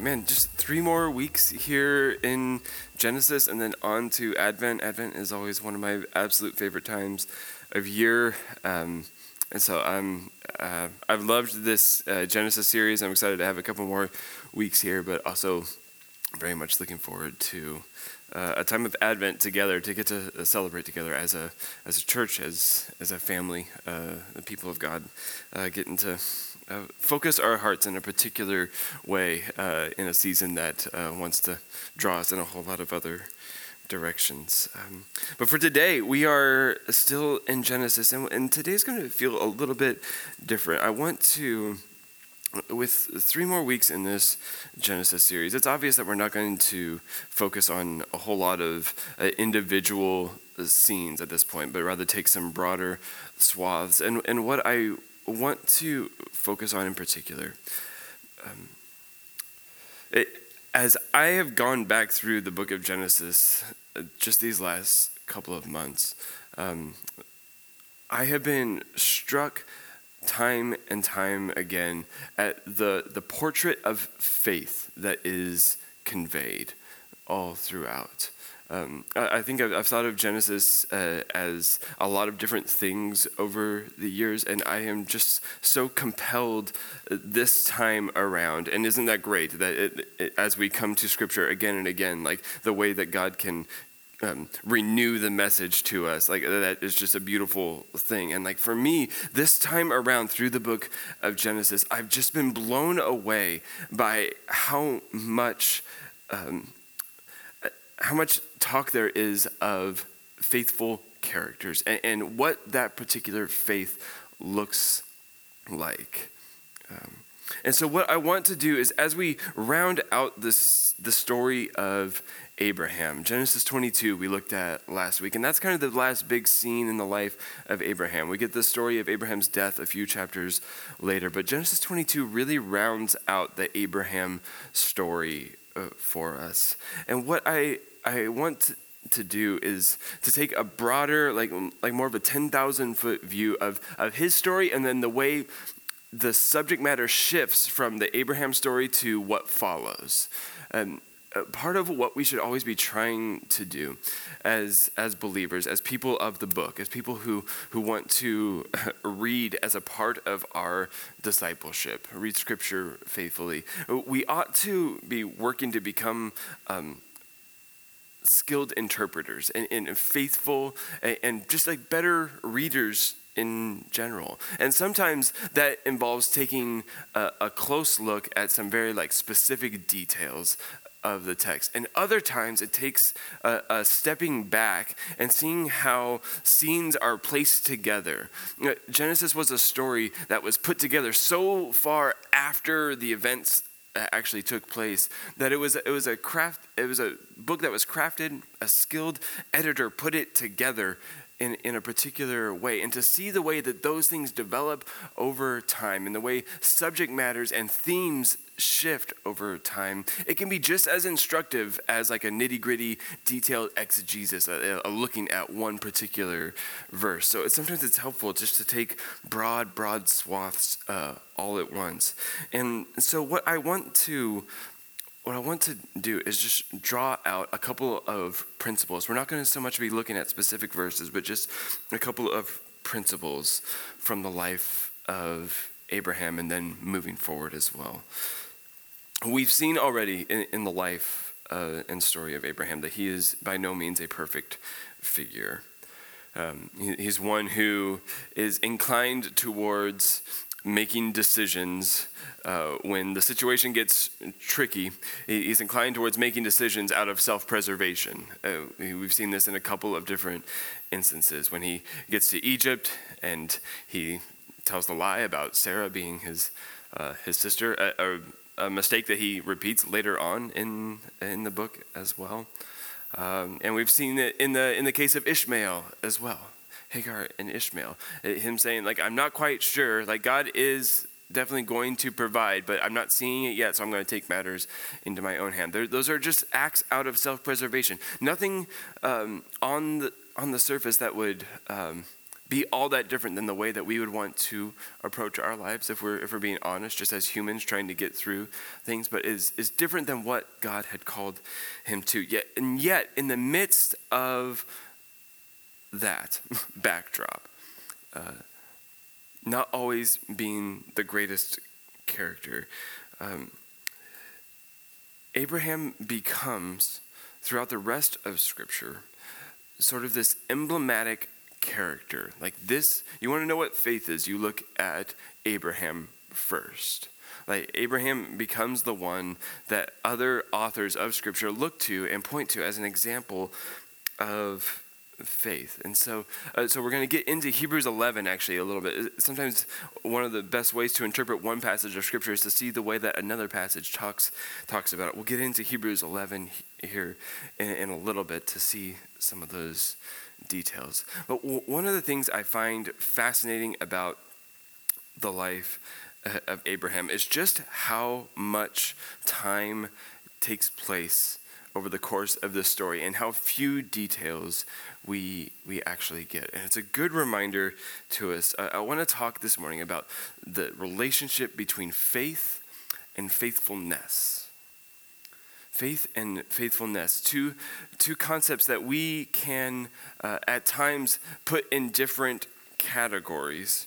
Man, just three more weeks here in Genesis and then on to Advent. Advent is always one of my absolute favorite times of year. Um, and so I'm, uh, I've loved this uh, Genesis series. I'm excited to have a couple more weeks here, but also very much looking forward to uh, a time of Advent together to get to uh, celebrate together as a as a church, as as a family, uh, the people of God, uh, getting to uh, focus our hearts in a particular way uh, in a season that uh, wants to draw us in a whole lot of other directions. Um, but for today, we are still in Genesis, and, and today's going to feel a little bit different. I want to with three more weeks in this Genesis series, it's obvious that we're not going to focus on a whole lot of uh, individual scenes at this point, but rather take some broader swaths. And, and what I want to focus on in particular. Um, it, as I have gone back through the book of Genesis uh, just these last couple of months, um, I have been struck time and time again at the, the portrait of faith that is conveyed all throughout. Um, I, I, think I've, I've, thought of Genesis uh, as a lot of different things over the years, and I am just so compelled uh, this time around. And isn't that great that it, it, as we come to Scripture again and again, like the way that God can um, renew the message to us. Like that is just a beautiful thing. And like for me, this time around through the book of Genesis, I've just been blown away by how much um, how much talk there is of faithful characters and, and what that particular faith looks like. Um, and so, what I want to do is, as we round out this the story of Abraham, Genesis 22, we looked at last week, and that's kind of the last big scene in the life of Abraham. We get the story of Abraham's death a few chapters later, but Genesis 22 really rounds out the Abraham story uh, for us. And what I I want to do is to take a broader, like like more of a ten thousand foot view of of his story, and then the way the subject matter shifts from the Abraham story to what follows. Um, part of what we should always be trying to do as as believers as people of the book as people who who want to read as a part of our discipleship read scripture faithfully we ought to be working to become um, skilled interpreters and, and faithful and, and just like better readers in general. And sometimes that involves taking a, a, close look at some very like specific details of the text. And other times it takes a, a stepping back and seeing how scenes are placed together. Genesis was a story that was put together so far after the events actually took place that it was it was a craft it was a book that was crafted a skilled editor put it together in, in a particular way and to see the way that those things develop over time and the way subject matters and themes shift over time it can be just as instructive as like a nitty-gritty detailed exegesis uh, uh, looking at one particular verse. So sometimes it's helpful just to take broad broad swaths uh, all at once. And so what i want to what I want to do is just draw out a couple of principles. We're not going to so much be looking at specific verses, but just a couple of principles from the life of Abraham and then moving forward as well. We've seen already in, in the life uh, and story of Abraham that he is by no means a perfect figure. Um, he, he's one who is inclined towards making decisions uh, when the situation gets tricky. He's inclined towards making decisions out of self preservation. Uh, we've seen this in a couple of different instances. When he gets to Egypt and he tells the lie about Sarah being his, uh, his sister, a, a, mistake that he repeats later on in, in the book as well. Um, and we've seen it in the, in the case of Ishmael as well. Hagar and Ishmael. Uh, him saying, like, I'm not quite sure. Like, God is definitely going to provide, but I'm not seeing it yet, so I'm going to take matters into my own hand. They're, those are just acts out of self preservation. Nothing um, on, the, on the surface that would. Um, be all that different than the way that we would want to approach our lives if we're if we're being honest just as humans trying to get through things but is is different than what God had called him to yet and yet in the midst of that backdrop uh, not always being the greatest character. Um, Abraham becomes, throughout the rest of Scripture, sort of this emblematic character. Like this, you want to know what faith is, you look at Abraham first. Like Abraham becomes the one that other authors of Scripture look to and point to as an example of faith. And so, uh, so we're going to get into Hebrews 11 actually a little bit. Sometimes one of the best ways to interpret one passage of Scripture is to see the way that another passage talks talks about it. We'll get into Hebrews 11 here in, in a little bit to see some of those details. But w- one of the things I find fascinating about the life uh, of Abraham is just how much time takes place over the course of the story and how few details we, we actually get. And it's a good reminder to us. I, I want to talk this morning about the relationship between faith and faithfulness. Faith and faithfulness, two, two concepts that we can uh, at times put in different categories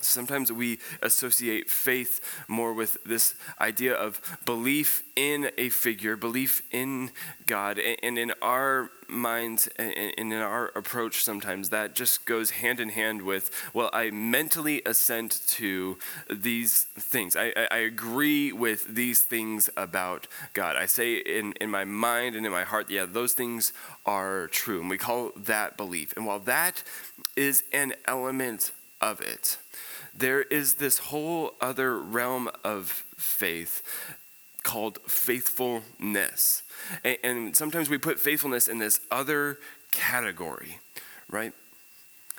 Sometimes we associate faith more with this idea of belief in a figure, belief in God. And in our minds and in our approach, sometimes that just goes hand in hand with, well, I mentally assent to these things. I, I agree with these things about God. I say in, in my mind and in my heart, yeah, those things are true. And we call that belief. And while that is an element of it, there is this whole other realm of faith called faithfulness. And, and sometimes we put faithfulness in this other category, right?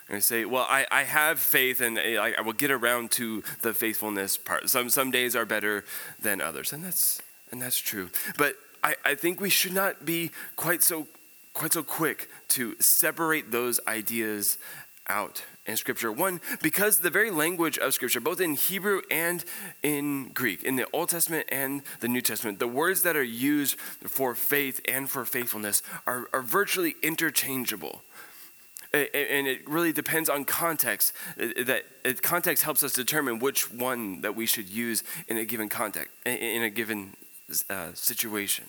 And say, well, I, I have faith and eh, I, I will get around to the faithfulness part. Some, some days are better than others. And that's, and that's true. But I, I think we should not be quite so, quite so quick to separate those ideas out in Scripture. One, because the very language of Scripture, both in Hebrew and in Greek, in the Old Testament and the New Testament, the words that are used for faith and for faithfulness are, are virtually interchangeable. And it really depends on context. That context helps us determine which one that we should use in a given context, in a given uh, situation.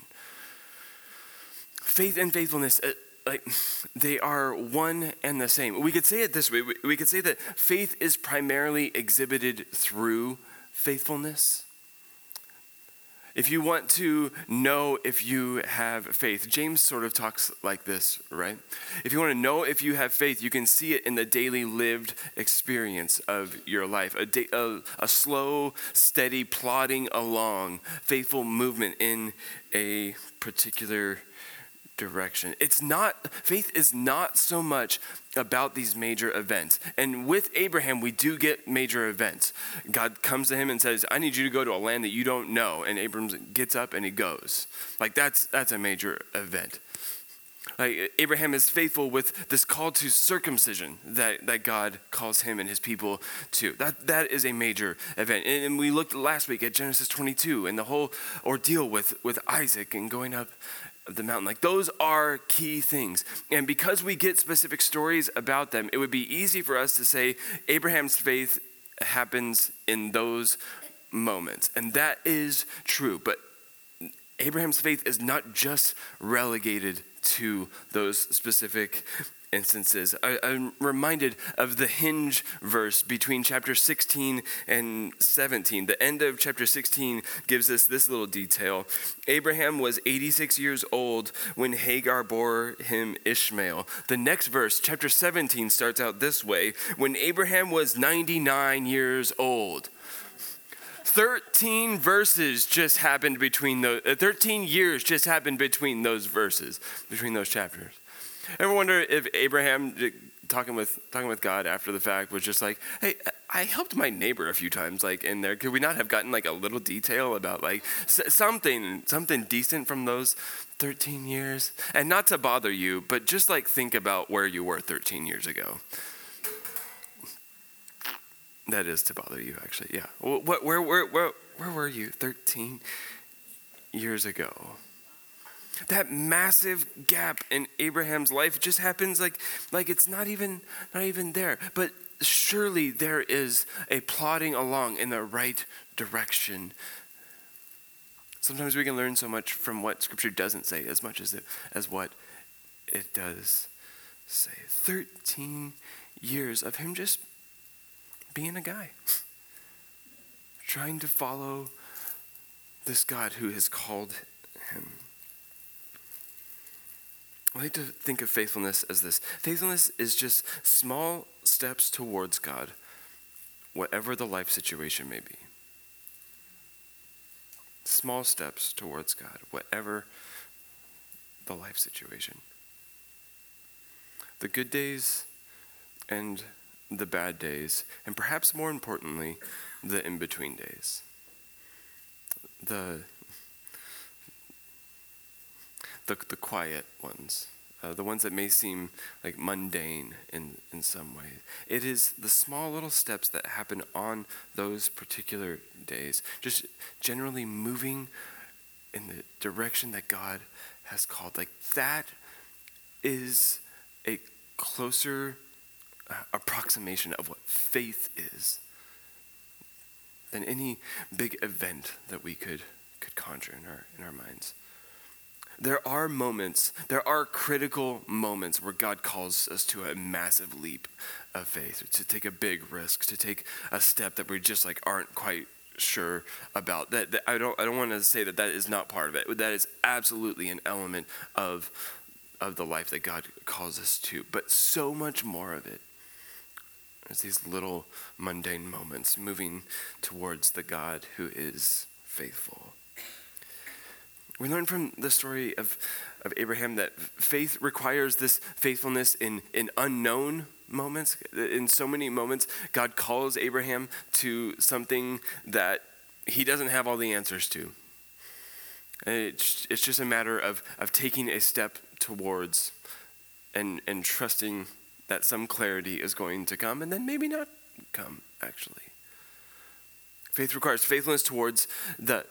Faith and faithfulness uh, like they are one and the same. We could say it this way. We could say that faith is primarily exhibited through faithfulness. If you want to know if you have faith, James sort of talks like this, right? If you want to know if you have faith, you can see it in the daily lived experience of your life. A, a, a slow, steady, plodding along, faithful movement in a particular direction. It's not, faith is not so much about these major events. And with Abraham, we do get major events. God comes to him and says, I need you to go to a land that you don't know. And Abraham gets up and he goes. Like that's, that's a major event. Like Abraham is faithful with this call to circumcision that, that God calls him and his people to. That, that is a major event. And, and we looked last week at Genesis 22 and the whole ordeal with, with Isaac and going up of the mountain. Like those are key things. And because we get specific stories about them, it would be easy for us to say Abraham's faith happens in those moments. And that is true. But Abraham's faith is not just relegated to those specific instances. I, am reminded of the hinge verse between chapter 16 and 17. The end of chapter 16 gives us this little detail Abraham was 86 years old when Hagar bore him Ishmael. The next verse, chapter 17, starts out this way when Abraham was 99 years old. 13 verses just happened between those, uh, 13 years just happened between those verses, between those chapters. Ever wonder if Abraham, uh, talking with, talking with God after the fact, was just like, hey, I helped my neighbor a few times, like in there. Could we not have gotten like a little detail about like something, something decent from those 13 years? And not to bother you, but just like think about where you were 13 years ago. That is to bother you, actually. Yeah. What, where, where, where, where were you 13 years ago? That massive gap in Abraham's life just happens like, like it's not even, not even there. But surely there is a plodding along in the right direction. Sometimes we can learn so much from what Scripture doesn't say as much as, it, as what it does say. 13 years of him just being a guy, trying to follow this God who has called him. I like to think of faithfulness as this faithfulness is just small steps towards God, whatever the life situation may be. Small steps towards God, whatever the life situation. The good days and the bad days, and perhaps more importantly, the in between days. The, the, the quiet ones, uh, the ones that may seem like mundane in, in some way. It is the small little steps that happen on those particular days, just generally moving in the direction that God has called. Like that is a closer approximation of what faith is than any big event that we could, could conjure in our, in our minds. There are moments, there are critical moments where God calls us to a massive leap of faith, to take a big risk, to take a step that we just like aren't quite sure about. That, that I don't I don't want to say that that is not part of it. That is absolutely an element of of the life that God calls us to. But so much more of it there's these little mundane moments moving towards the God who is faithful. We learn from the story of, of Abraham that faith requires this faithfulness in, in unknown moments. In so many moments, God calls Abraham to something that he doesn't have all the answers to. It's, it's just a matter of, of taking a step towards and, and trusting that some clarity is going to come and then maybe not come, actually. Faith requires faithfulness towards the,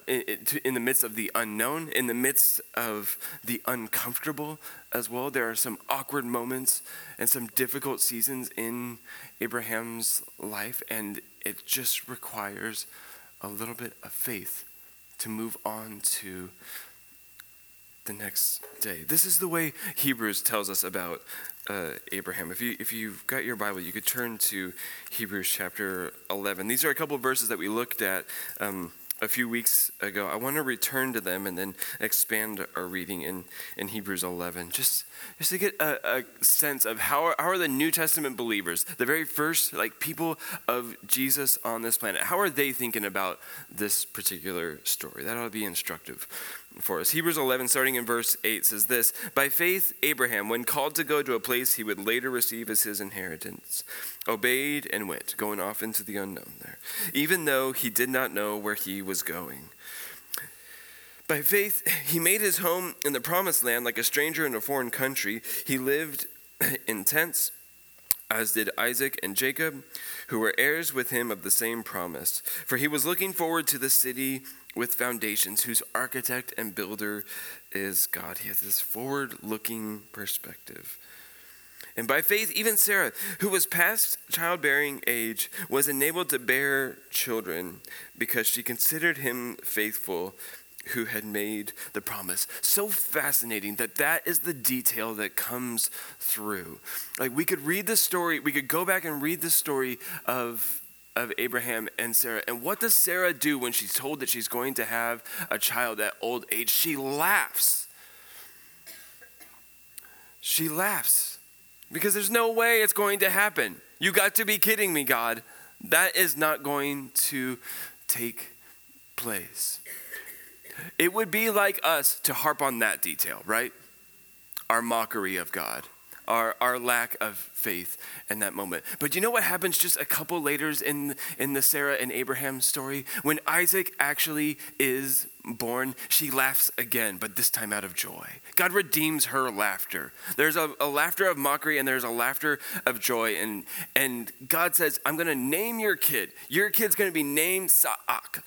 in the midst of the unknown, in the midst of the uncomfortable as well. There are some awkward moments and some difficult seasons in Abraham's life, and it just requires a little bit of faith to move on to the next day. This is the way Hebrews tells us about uh, Abraham. If you if you've got your Bible, you could turn to Hebrews chapter 11. These are a couple of verses that we looked at. Um, a few weeks ago. I want to return to them and then expand our reading in, in Hebrews 11, just, just to get a, a sense of how are, how are the New Testament believers, the very first like people of Jesus on this planet, how are they thinking about this particular story? That ought to be instructive for us. Hebrews 11, starting in verse 8, says this By faith, Abraham, when called to go to a place he would later receive as his inheritance, obeyed and went, going off into the unknown there, even though he did not know where he was going. By faith, he made his home in the promised land like a stranger in a foreign country. He lived in tents, as did Isaac and Jacob, who were heirs with him of the same promise. For he was looking forward to the city with foundations, whose architect and builder is God. He has this forward looking perspective. And by faith, even Sarah, who was past childbearing age, was enabled to bear children because she considered him faithful who had made the promise. So fascinating that that is the detail that comes through. Like we could read the story, we could go back and read the story of of Abraham and Sarah. And what does Sarah do when she's told that she's going to have a child at old age? She laughs. She laughs because there's no way it's going to happen. You got to be kidding me, God. That is not going to take place. It would be like us to harp on that detail, right? Our mockery of God our, our lack of faith in that moment. But you know what happens just a couple later in, in the Sarah and Abraham story? When Isaac actually is born, she laughs again, but this time out of joy. God redeems her laughter. There's a, a laughter of mockery and there's a laughter of joy. And, and God says, I'm going to name your kid. Your kid's going to be named Yitzhak,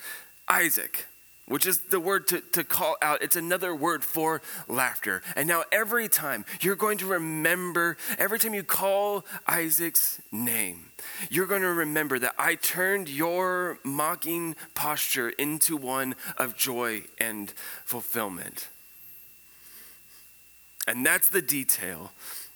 Isaac which is the word to, to call out. It's another word for laughter. And now, every time you're going to remember, every time you call Isaac's name, you're going to remember that I turned your mocking posture into one of joy and fulfillment. And that's the detail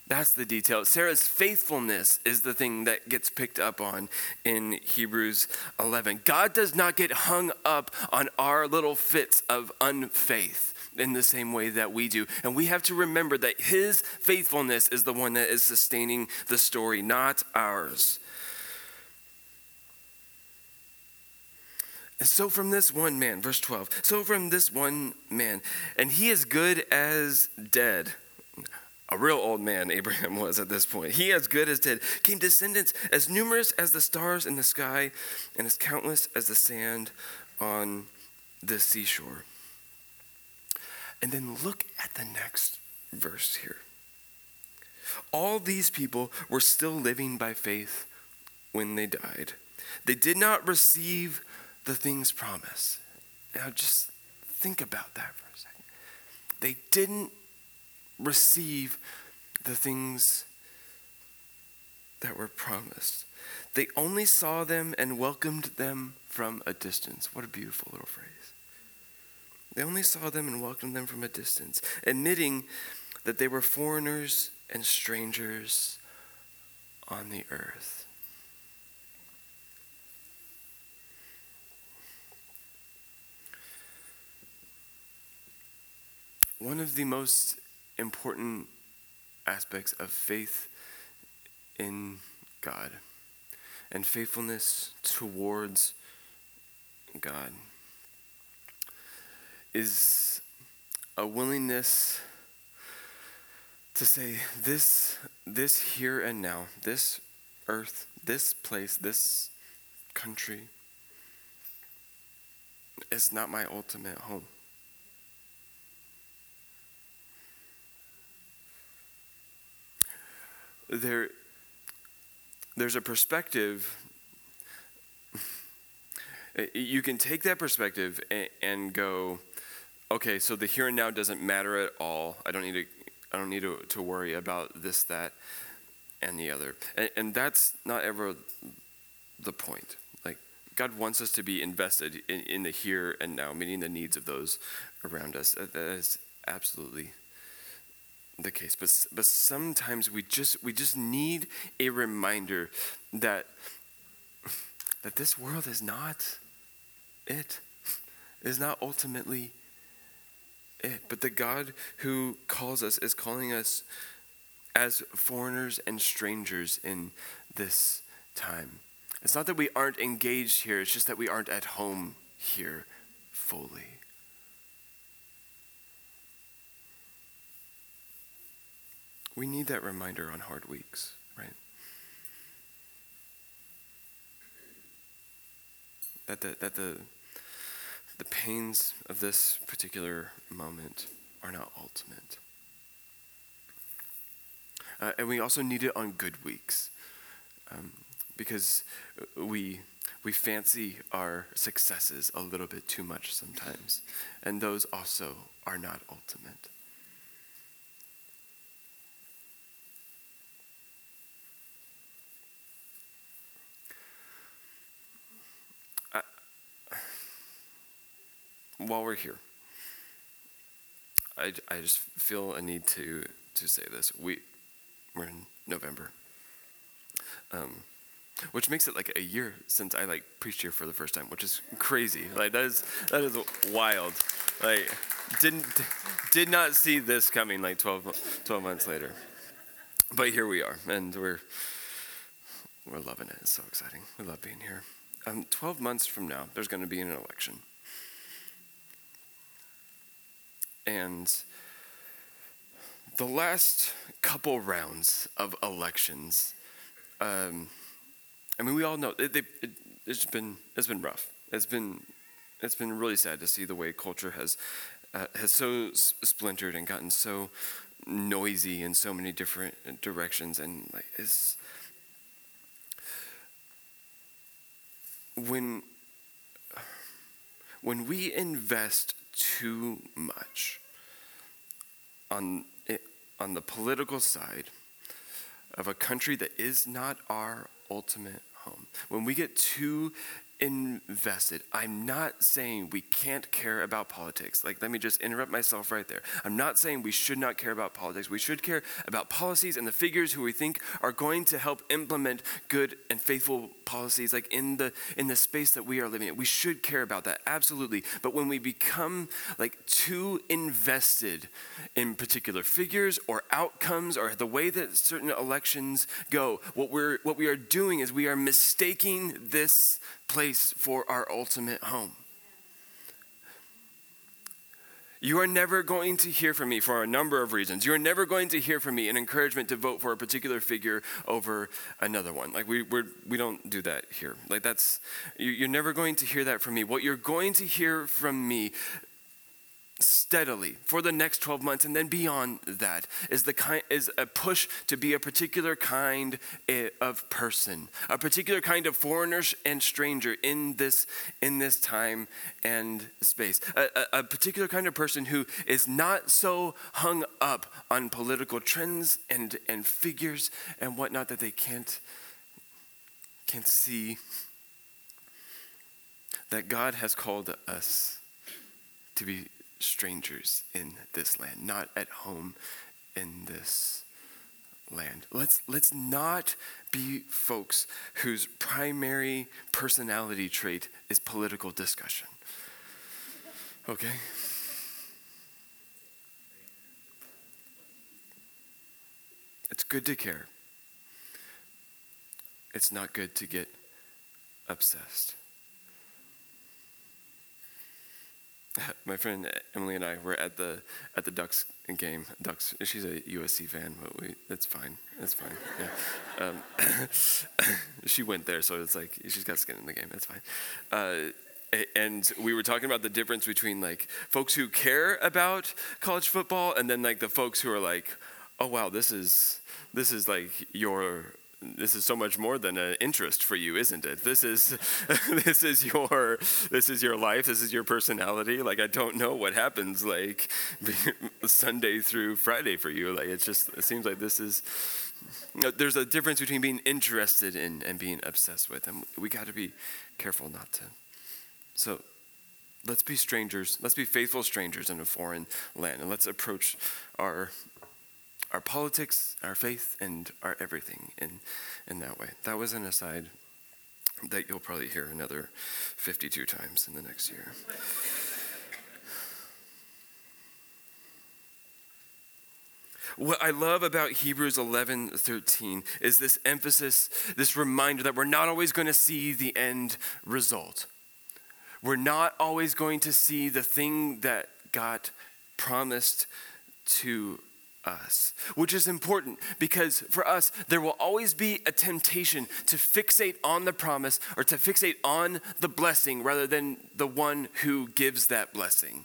that's the detail. Sarah's faithfulness is the thing that gets picked up on in Hebrews 11. God does not get hung up on our little fits of unfaith in the same way that we do. And we have to remember that his faithfulness is the one that is sustaining the story, not ours. And so from this one man, verse 12, so from this one man, and he is good as dead a real old man Abraham was at this point. He, as good as dead, came descendants as numerous as the stars in the sky and as countless as the sand on the seashore. And then look at the next verse here. All these people were still living by faith when they died. They did not receive the things promised. Now, just think about that for a second. They didn't receive the things that were promised. They only saw them and welcomed them from a distance. What a beautiful little phrase. They only saw them and welcomed them from a distance, admitting that they were foreigners and strangers on the earth. One of the most important aspects of faith in God and faithfulness towards God is a willingness to say this this here and now this earth this place this country is not my ultimate home there, there's a perspective. You can take that perspective and, and go, okay, so the here and now doesn't matter at all. I don't need to, I don't need to, to worry about this, that, and the other. And, and that's not ever the point. Like, God wants us to be invested in, in the here and now, meeting the needs of those around us. That is absolutely the case but but sometimes we just we just need a reminder that that this world is not it is not ultimately it but the God who calls us is calling us as foreigners and strangers in this time. It's not that we aren't engaged here it's just that we aren't at home here fully We need that reminder on hard weeks, right? That the, that the, the pains of this particular moment are not ultimate. Uh, and we also need it on good weeks um, because we, we fancy our successes a little bit too much sometimes. And those also are not ultimate. While we're here, I, I just feel a need to, to say this. We, we're in November, um, which makes it like a year since I like preached here for the first time, which is crazy. Like that is that is wild. Like didn't did not see this coming like 12, 12 months later. But here we are, and we're we're loving it. It's so exciting. We love being here. Um, 12 months from now, there's going to be an election. And the last couple rounds of elections, um, I mean, we all know it, it, it's been it's been rough. It's been it's been really sad to see the way culture has uh, has so splintered and gotten so noisy in so many different directions, and like it's when when we invest too much on on the political side of a country that is not our ultimate home, when we get too invested. I'm not saying we can't care about politics. Like, let me just interrupt myself right there. I'm not saying we should not care about politics. We should care about policies and the figures who we think are going to help implement good and faithful policies, like in the in the space that we are living in. We should care about that, absolutely. But when we become like too invested in particular figures or outcomes or the way that certain elections go, what we're what we are doing is we are mistaking this place for our ultimate home. You are never going to hear from me for a number of reasons. You are never going to hear from me an encouragement to vote for a particular figure over another one. Like we we're, we don't do that here. Like that's you're never going to hear that from me. What you're going to hear from me steadily for the next 12 months and then beyond that is the kind is a push to be a particular kind eh, of person a particular kind of foreigner and stranger in this in this time and space. A, a, a particular kind of person who is not so hung up on political trends and and figures and whatnot that they can't can't see that God has called us to be strangers in this land, not at home in this land. Let's, let's not be folks whose primary personality trait is political discussion. Okay? It's good to care. It's not good to get obsessed. my friend Emily and I were at the at the Ducks game. Ducks. She's a USC fan, but we it's fine. It's fine. Yeah. Um, she went there, so it's like she's got skin in the game. It's fine. Uh, and we were talking about the difference between like folks who care about college football and then like the folks who are like, oh wow, this is this is like your this is so much more than an interest for you, isn't it? This is this is your this is your life. This is your personality. Like I don't know what happens like Sunday through Friday for you. Like it's just it seems like this is you know, there's a difference between being interested in and being obsessed with, and we got to be careful not to. So let's be strangers. Let's be faithful strangers in a foreign land, and let's approach our our politics, our faith, and our everything in, in that way. That was an aside that you'll probably hear another 52 times in the next year. What I love about Hebrews 11 13 is this emphasis, this reminder that we're not always going to see the end result. We're not always going to see the thing that God promised to us, which is important because for us, there will always be a temptation to fixate on the promise or to fixate on the blessing rather than the one who gives that blessing.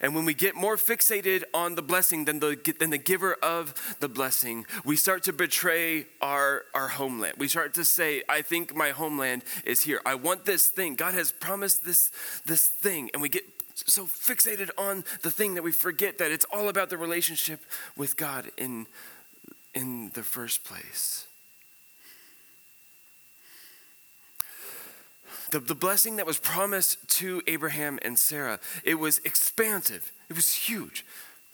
And when we get more fixated on the blessing than the, than the giver of the blessing, we start to betray our, our homeland. We start to say, I think my homeland is here. I want this thing. God has promised this, this thing. And we get so fixated on the thing that we forget that it's all about the relationship with God in, in the first place. The, the blessing that was promised to Abraham and Sarah, it was expansive. It was huge.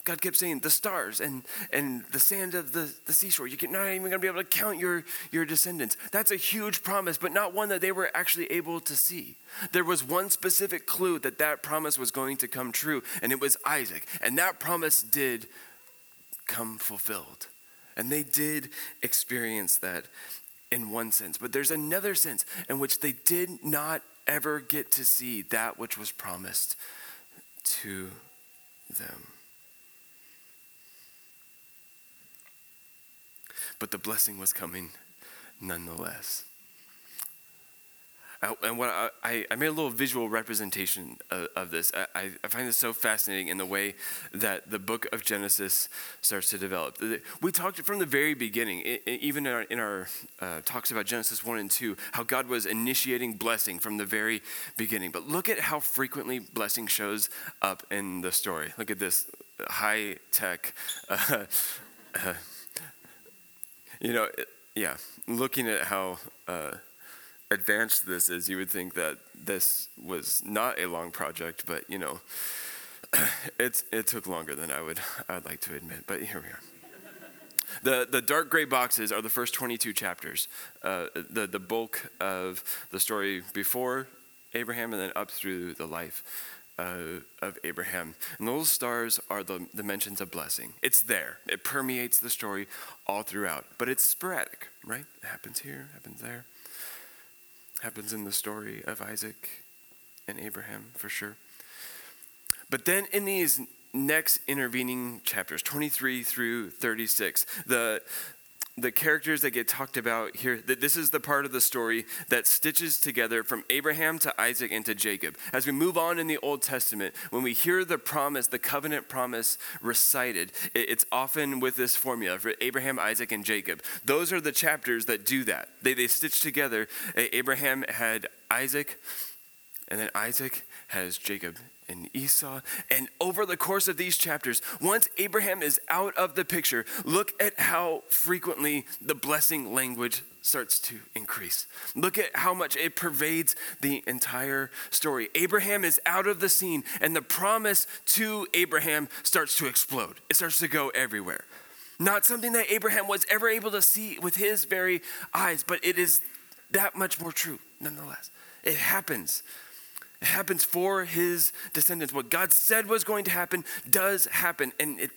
God kept saying, the stars and, and the sand of the, the seashore. You're not even going to be able to count your, your descendants. That's a huge promise, but not one that they were actually able to see. There was one specific clue that that promise was going to come true, and it was Isaac. And that promise did come fulfilled. And they did experience that in one sense. But there's another sense in which they did not ever get to see that which was promised to them. But the blessing was coming nonetheless. I, and what I, I made a little visual representation of, of this. I, I find this so fascinating in the way that the book of Genesis starts to develop. We talked from the very beginning, even in our, in our uh, talks about Genesis 1 and 2, how God was initiating blessing from the very beginning. But look at how frequently blessing shows up in the story. Look at this high tech. Uh, uh, you know, yeah, looking at how uh, advanced this is, you would think that this was not a long project, but you know, it's, it took longer than I would I'd like to admit. But here we are. The, the dark gray boxes are the first 22 chapters, uh, the, the bulk of the story before Abraham and then up through the life uh, of Abraham. And those stars are the, the mentions of blessing. It's there, it permeates the story all throughout, but it's sporadic, right? It happens here, happens there happens in the story of Isaac and Abraham for sure. But then in these next intervening chapters, 23 through 36, the the characters that get talked about here, that this is the part of the story that stitches together from Abraham to Isaac and to Jacob. As we move on in the Old Testament, when we hear the promise, the covenant promise recited, it's often with this formula for Abraham, Isaac, and Jacob. Those are the chapters that do that. They, they stitch together. Abraham had Isaac, and then Isaac has Jacob and Esau. And over the course of these chapters, once Abraham is out of the picture, look at how frequently the blessing language starts to increase. Look at how much it pervades the entire story. Abraham is out of the scene, and the promise to Abraham starts to explode. It starts to go everywhere. Not something that Abraham was ever able to see with his very eyes, but it is that much more true nonetheless. It happens it happens for his descendants. What God said was going to happen does happen. And it,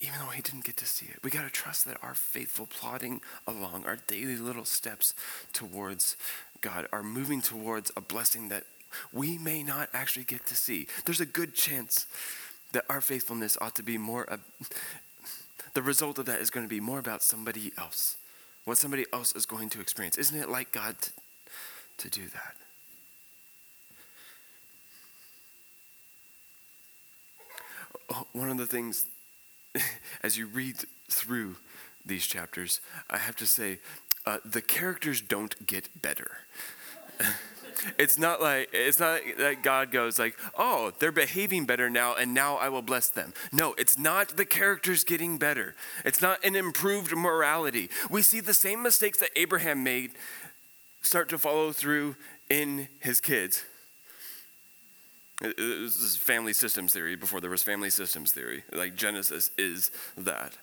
even though he didn't get to see it, we got to trust that our faithful plodding along, our daily little steps towards God are moving towards a blessing that we may not actually get to see. There's a good chance that our faithfulness ought to be more, the result of that is going to be more about somebody else, what somebody else is going to experience. Isn't it like God to do that. One of the things, as you read through these chapters, I have to say, uh, the characters don't get better. it's not like it's not that God goes like, "Oh, they're behaving better now and now I will bless them." No, it's not the characters getting better. It's not an improved morality. We see the same mistakes that Abraham made start to follow through in his kids. Uh, uh, this is family systems theory before there was family systems theory. Like Genesis is that.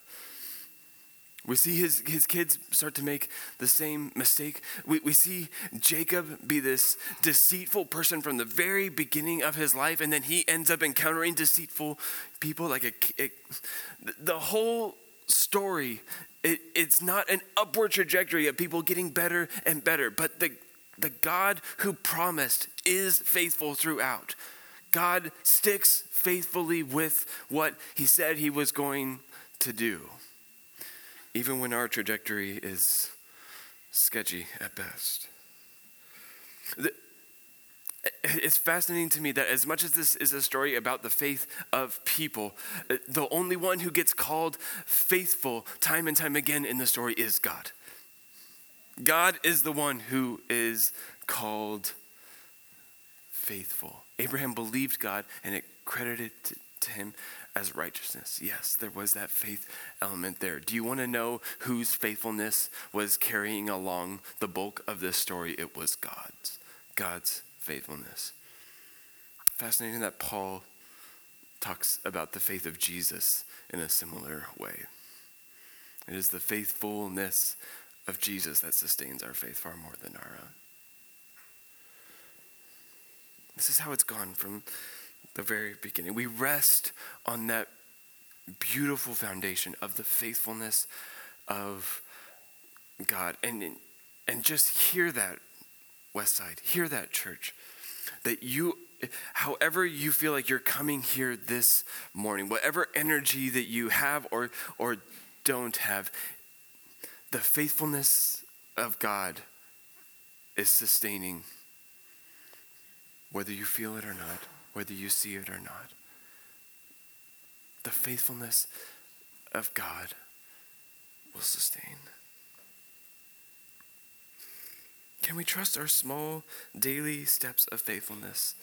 We see his, his kids start to make the same mistake. We, we see Jacob be this deceitful person from the very beginning of his life, and then he ends up encountering deceitful people. Like a, the whole story it, it's not an upward trajectory of people getting better and better, but the, the God who promised is faithful throughout. God sticks faithfully with what he said he was going to do, even when our trajectory is sketchy at best. The, it's fascinating to me that as much as this is a story about the faith of people, uh, the only one who gets called faithful time and time again in the story is God. God is the one who is called faithful. Abraham believed God and it credited to, to him as righteousness. Yes, there was that faith element there. Do you want to know whose faithfulness was carrying along the bulk of this story? It was God's. God's faithfulness. Fascinating that Paul talks about the faith of Jesus in a similar way. It is the faithfulness of Jesus that sustains our faith far more than our own. This is how it's gone from the very beginning. We rest on that beautiful foundation of the faithfulness of God. And, and just hear that Westside, hear that, church, that you however you feel like you're coming here this morning, whatever energy that you have or, or don't have, the faithfulness of God is sustaining, whether you feel it or not, whether you see it or not. The faithfulness of God will sustain. Can we trust our small daily steps of faithfulness?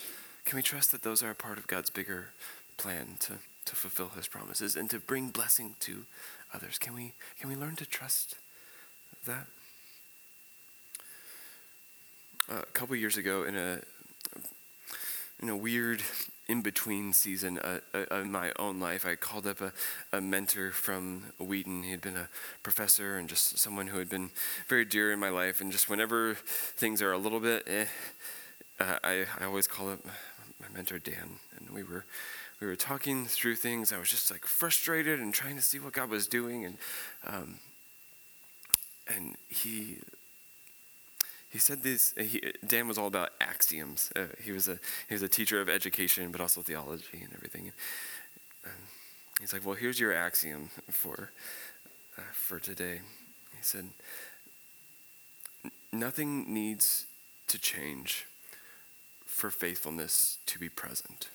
Can we trust that those are a part of God's bigger plan to, to fulfill his promises and to bring blessing to others? Can we, can we learn to trust that? a couple years ago, in a in a weird in between season uh, uh, of my own life, I called up a, a mentor from Wheaton. He had been a professor and just someone who had been very dear in my life. And just whenever things are a little bit, eh, uh, I, I always call up my mentor Dan, and we were we were talking through things. I was just like frustrated and trying to see what God was doing, and um, and he he said this. He, Dan was all about axioms. Uh, he was a he was a teacher of education, but also theology and everything. And, he's like, well, here's your axiom for uh, for today. He said, nothing needs to change for faithfulness to be present.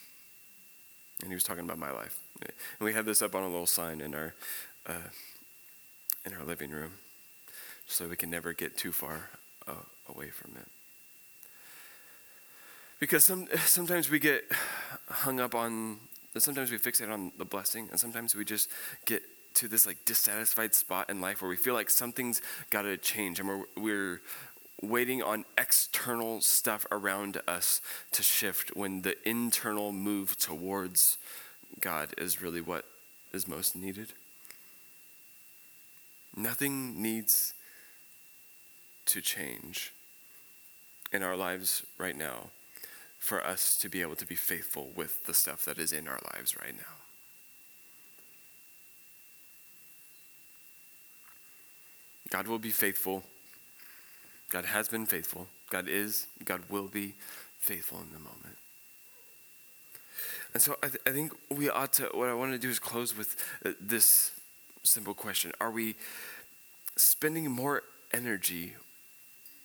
And he was talking about my life. And we had this up on a little sign in our uh, in our living room, so we can never get too far uh, away from it. Because some, sometimes we get hung up on, sometimes we fixate on the blessing, and sometimes we just get to this like dissatisfied spot in life where we feel like something's got to change, and we're, we're waiting on external stuff around us to shift when the internal move towards God is really what is most needed. Nothing needs to change in our lives right now for us to be able to be faithful with the stuff that is in our lives right now. God will be faithful. God has been faithful. God is, God will be faithful in the moment. And so I, th- I think we ought to, what I want to do is close with uh, this simple question Are we spending more energy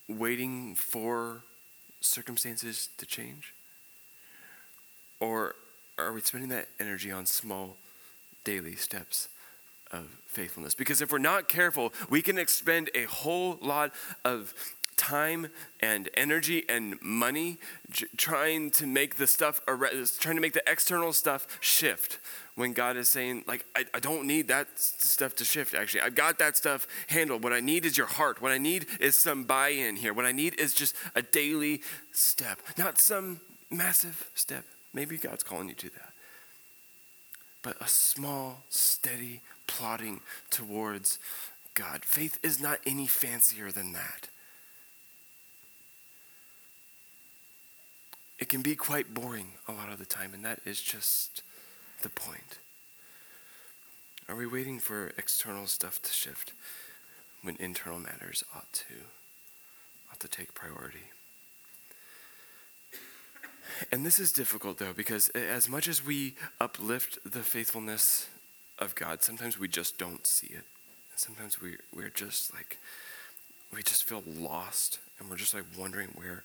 waiting for circumstances to change? Or are we spending that energy on small daily steps of faithfulness? Because if we're not careful, we can expend a whole lot of time and energy and money trying to make the stuff trying to make the external stuff shift. When god is saying like I, I don't need that stuff to shift actually. I've got that stuff handled. What i need is your heart. What i need is some buy-in here. What i need is just a daily step not some massive step. Maybe god's calling you to that. But a small steady plodding towards god. Faith is not any fancier than that it can be quite boring a lot of the time, and that is just the point. Are we waiting for external stuff to shift when internal matters ought to ought to take priority? And this is difficult though because as much as we uplift the faithfulness of God, sometimes we just don't see it. Sometimes we we're just like we just feel lost and we're just like wondering where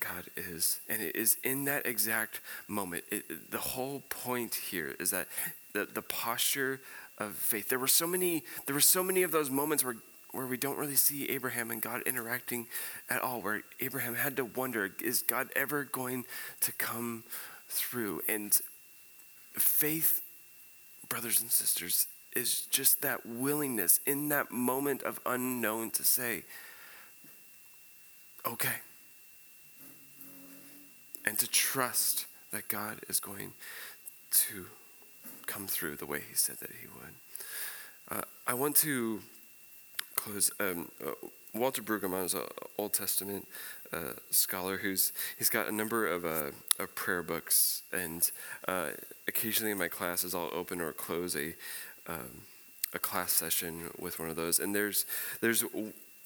God is. And it is in that exact moment. It, the whole point here is that the, the posture of faith. There were so many, there were so many of those moments where where we don't really see Abraham and God interacting at all, where Abraham had to wonder, is God ever going to come through? And faith, brothers and sisters, is just that willingness in that moment of unknown to say, okay, and to trust that God is going to come through the way He said that He would. Uh, I want to close. Um, uh, Walter Brueggemann is an Old Testament uh, scholar who's he's got a number of, uh, of prayer books, and uh, occasionally in my classes I'll open or close a um, a class session with one of those. And there's there's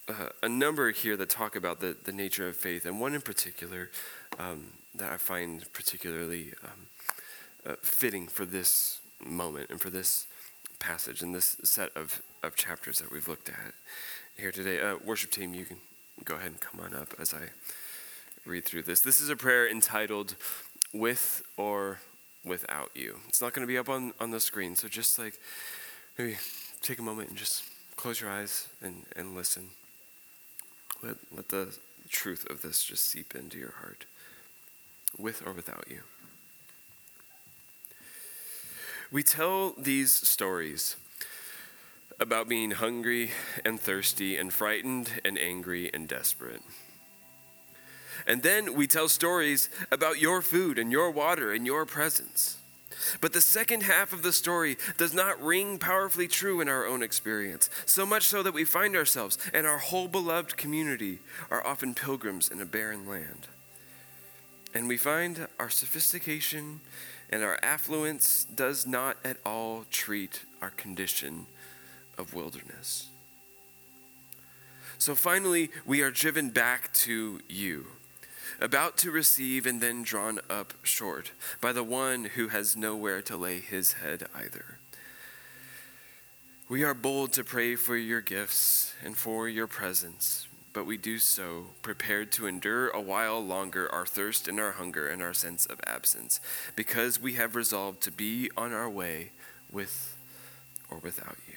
uh, a number here that talk about the, the nature of faith, and one in particular um, that I find particularly um, uh, fitting for this moment and for this passage and this set of, of chapters that we've looked at here today. Uh, worship team, you can go ahead and come on up as I read through this. This is a prayer entitled With or Without You. It's not going to be up on, on the screen, so just like maybe take a moment and just close your eyes and, and listen. Let, let the truth of this just seep into your heart, with or without you. We tell these stories about being hungry and thirsty and frightened and angry and desperate. And then we tell stories about your food and your water and your presence. But the second half of the story does not ring powerfully true in our own experience, so much so that we find ourselves and our whole beloved community are often pilgrims in a barren land. And we find our sophistication and our affluence does not at all treat our condition of wilderness. So finally, we are driven back to you, about to receive and then drawn up short by the one who has nowhere to lay his head either. We are bold to pray for your gifts and for your presence, but we do so prepared to endure a while longer our thirst and our hunger and our sense of absence, because we have resolved to be on our way with or without you.